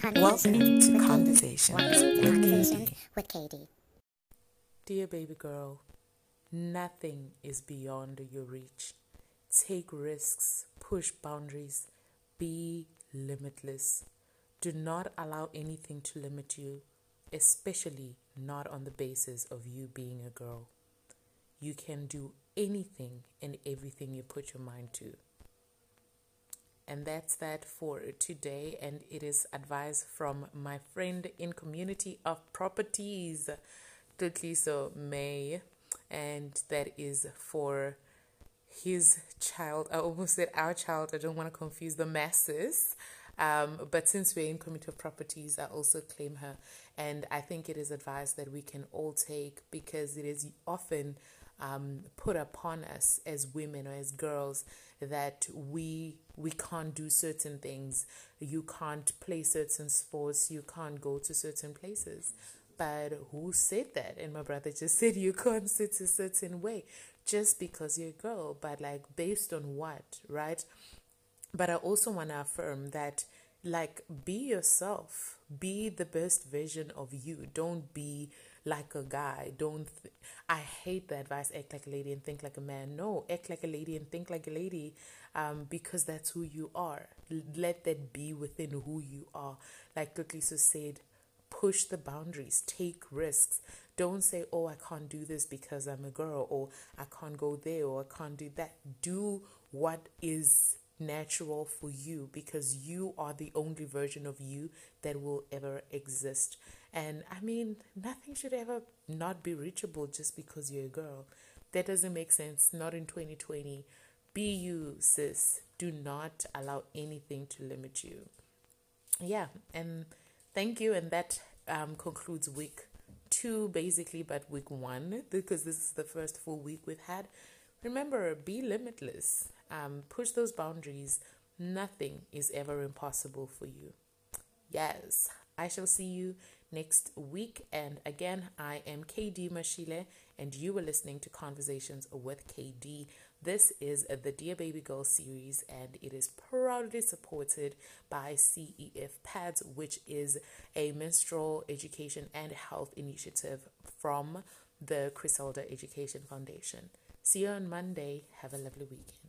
Welcome to Conversations with Conversations KD. with KD. Dear baby girl, nothing is beyond your reach. Take risks, push boundaries, be limitless. Do not allow anything to limit you, especially not on the basis of you being a girl. You can do anything and everything you put your mind to. And that's that for today. And it is advice from my friend in community of properties, Tutliso May. And that is for his child. I almost said our child. I don't want to confuse the masses. Um, but since we're in community of properties, I also claim her. And I think it is advice that we can all take because it is often um, put upon us as women or as girls that we we can't do certain things. You can't play certain sports. You can't go to certain places. But who said that? And my brother just said you can't sit a certain way just because you're a girl. But like based on what, right? But I also want to affirm that, like, be yourself. Be the best version of you. Don't be like a guy. Don't. Th- I hate the advice. Act like a lady and think like a man. No, act like a lady and think like a lady, um, because that's who you are. Let that be within who you are. Like Lisa said, push the boundaries. Take risks. Don't say, "Oh, I can't do this because I'm a girl," or "I can't go there," or "I can't do that." Do what is natural for you because you are the only version of you that will ever exist. And I mean, nothing should ever not be reachable just because you're a girl. That doesn't make sense. Not in 2020. Be you, sis. Do not allow anything to limit you. Yeah, and thank you. And that um, concludes week two, basically, but week one, because this is the first full week we've had. Remember, be limitless. Um, push those boundaries. Nothing is ever impossible for you. Yes, I shall see you next week. And again, I am KD Mashile, and you were listening to Conversations with KD. This is the Dear Baby Girl series, and it is proudly supported by CEF PADS, which is a menstrual education and health initiative from the Griselda Education Foundation. See you on Monday. Have a lovely weekend.